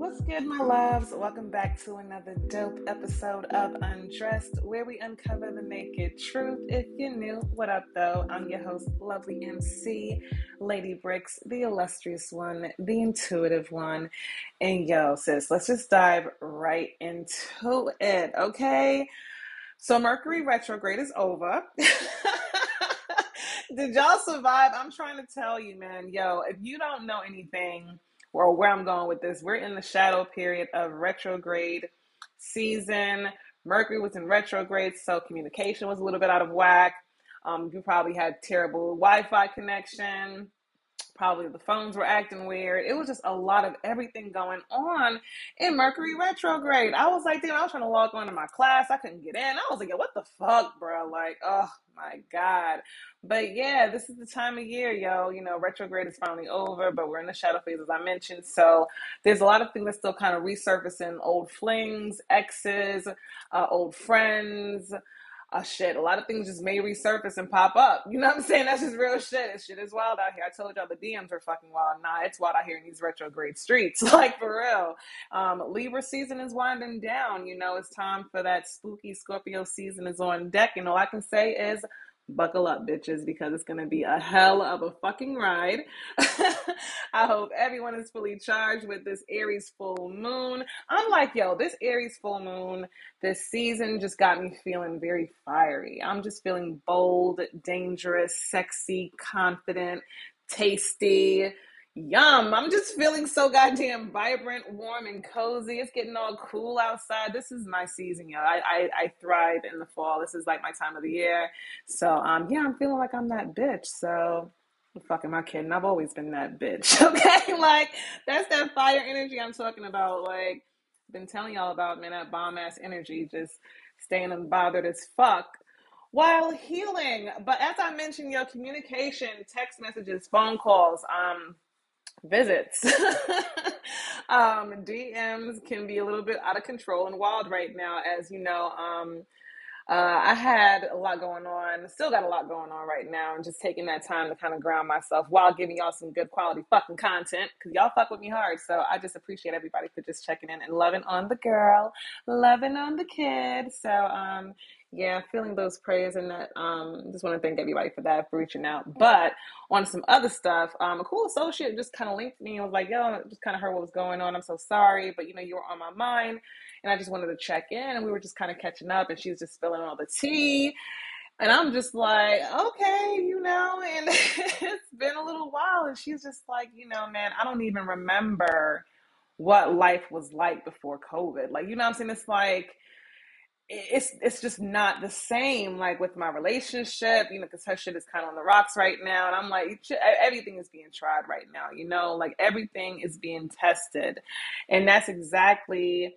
What's good, my loves? Welcome back to another dope episode of Undressed, where we uncover the naked truth. If you're new, what up, though? I'm your host, lovely MC, Lady Brixxx, the illustrious one, the intuitive one. And yo, sis, let's just dive right into it, okay? So, Mercury retrograde is over. Did y'all survive? I'm trying to tell you, man. Yo, if you don't know anything, or where I'm going with this, we're in the shadow period of retrograde season. Mercury was in retrograde, so communication was a little bit out of whack. Um, you probably had terrible Wi Fi connection. Probably the phones were acting weird. It was just a lot of everything going on in Mercury retrograde. I was like, damn, I was trying to log on to my class. I couldn't get in. I was like, what the fuck, bro? Like, oh my God. But yeah, this is the time of year, yo. You know, retrograde is finally over, but we're in the shadow phase, as I mentioned. So there's a lot of things that still kind of resurfacing old flings, exes, uh, old friends. Uh, shit, a lot of things just may resurface and pop up. You know what I'm saying? That's just real shit. This shit is wild out here. I told y'all the DMs are fucking wild. Nah, it's wild out here in these retrograde streets. like, for real. Um, Libra season is winding down. You know, it's time for that spooky Scorpio season is on deck. And all I can say is buckle up, bitches, because it's going to be a hell of a fucking ride. I hope everyone is fully charged with this Aries full moon. I'm like, yo, this Aries full moon, this season just got me feeling very fiery. I'm just feeling bold, dangerous, sexy, confident, tasty Yum. I'm just feeling so goddamn vibrant, warm, and cozy. It's getting all cool outside. This is my season, yo. I, I, I thrive in the fall. This is like my time of the year. So um yeah, I'm feeling like I'm that bitch. So fucking my kid, and I've always been that bitch. Okay? like that's that fire energy I'm talking about. Like been telling y'all about, man, that bomb ass energy, just staying unbothered as fuck while healing. But as I mentioned, yo, communication, text messages, phone calls, um, visits. um, DMs can be a little bit out of control and wild right now, as you know. Um, uh, I had a lot going on, still got a lot going on right now, and just taking that time to kind of ground myself while giving y'all some good quality fucking content because y'all fuck with me hard. So I just appreciate everybody for just checking in and loving on the girl, loving on the kid. So um, yeah, feeling those prayers and that. Um, just want to thank everybody for that, for reaching out. But on some other stuff, um, a cool associate just kind of linked me and was like, "Yo, I just kind of heard what was going on. I'm so sorry, but you know, you were on my mind, and I just wanted to check in." And we were just kind of catching up, and she was just spilling all the tea. And I'm just like, okay, you know, and it's been a little while. And she's just like, you know, man, I don't even remember what life was like before COVID. Like, you know I'm saying? It's like, it's it's just not the same like with my relationship you know because her shit is kind of on the rocks right now and i'm like everything is being tried right now you know? Like everything is being tested and that's exactly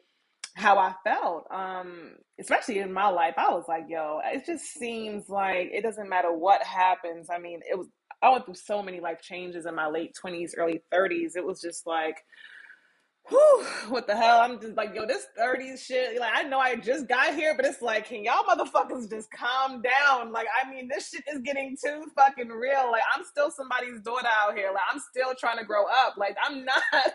how i felt um especially in my life i was like yo it just seems like it doesn't matter what happens i mean it was i went through so many life changes in my late 20s early 30s it was just like Whew, what the hell? I'm just like, yo, this 30s shit. Like, I know I just got here, but it's like, can y'all motherfuckers just calm down? Like, I mean, this shit is getting too fucking real. Like, I'm still somebody's daughter out here. Like, I'm still trying to grow up. Like, I'm not.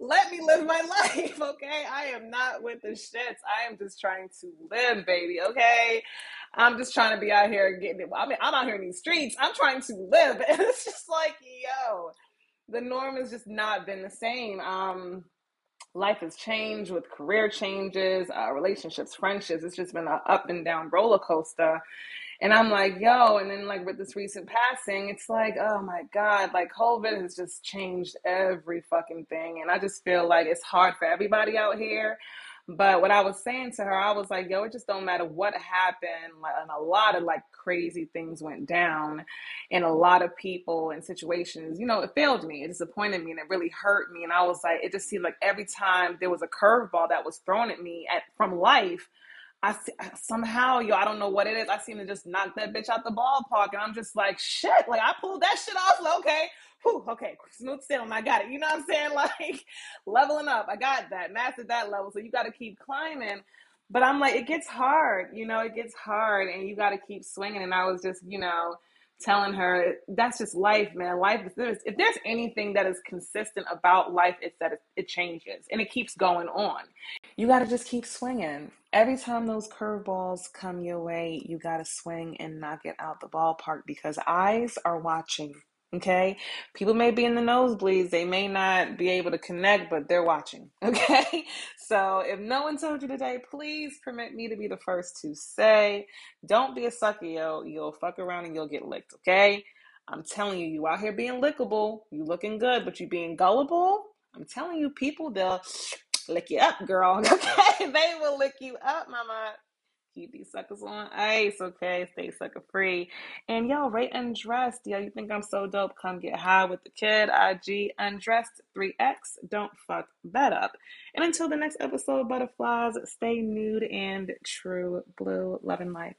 Let me live my life, okay? I am not with the shits. I am just trying to live, baby, okay? I'm just trying to be out here getting it. I mean, I'm out here in these streets. I'm trying to live. And it's just like, yo, the norm has just not been the same. Um, life has changed with career changes, uh, relationships, friendships. It's just been an up and down roller coaster. And I'm like, yo, and then like with this recent passing, it's like, oh my God, like COVID has just changed every fucking thing. And I just feel like it's hard for everybody out here. But what I was saying to her, I was like, yo, it just don't matter what happened. Like, and a lot of like crazy things went down. And a lot of people and situations, you know, it failed me. It disappointed me and it really hurt me. And I was like, it just seemed like every time there was a curveball that was thrown at me at from life, I somehow, yo, I don't know what it is. I seem to just knock that bitch out the ballpark. And I'm just like, shit, like I pulled that shit off. Like, okay, whew, okay, smooth sailing, I got it. You know what I'm saying? Like leveling up, I got that, mastered that level. So you got to keep climbing. But I'm like, it gets hard, you know, it gets hard, and you got to keep swinging. And I was just, you know, telling her that's just life, man. Life is if there's anything that is consistent about life, it's that it, it changes and it keeps going on. You got to just keep swinging. Every time those curveballs come your way, you got to swing and knock it out the ballpark because eyes are watching. Okay, people may be in the nosebleeds, they may not be able to connect, but they're watching. Okay, so if no one told you today, please permit me to be the first to say, don't be a sucker, yo. You'll fuck around and you'll get licked. Okay, I'm telling you, you out here being lickable, you looking good, but you being gullible. I'm telling you, people they'll lick you up, girl. Okay, they will lick you up, mama keep these suckers on ice, okay? Stay sucker free. And yo, rate undressed. Yo, you think I'm so dope? Come get high with the kid. IG undressed 3X. Don't fuck that up. And until the next episode, butterflies, stay nude and true blue. Love and life.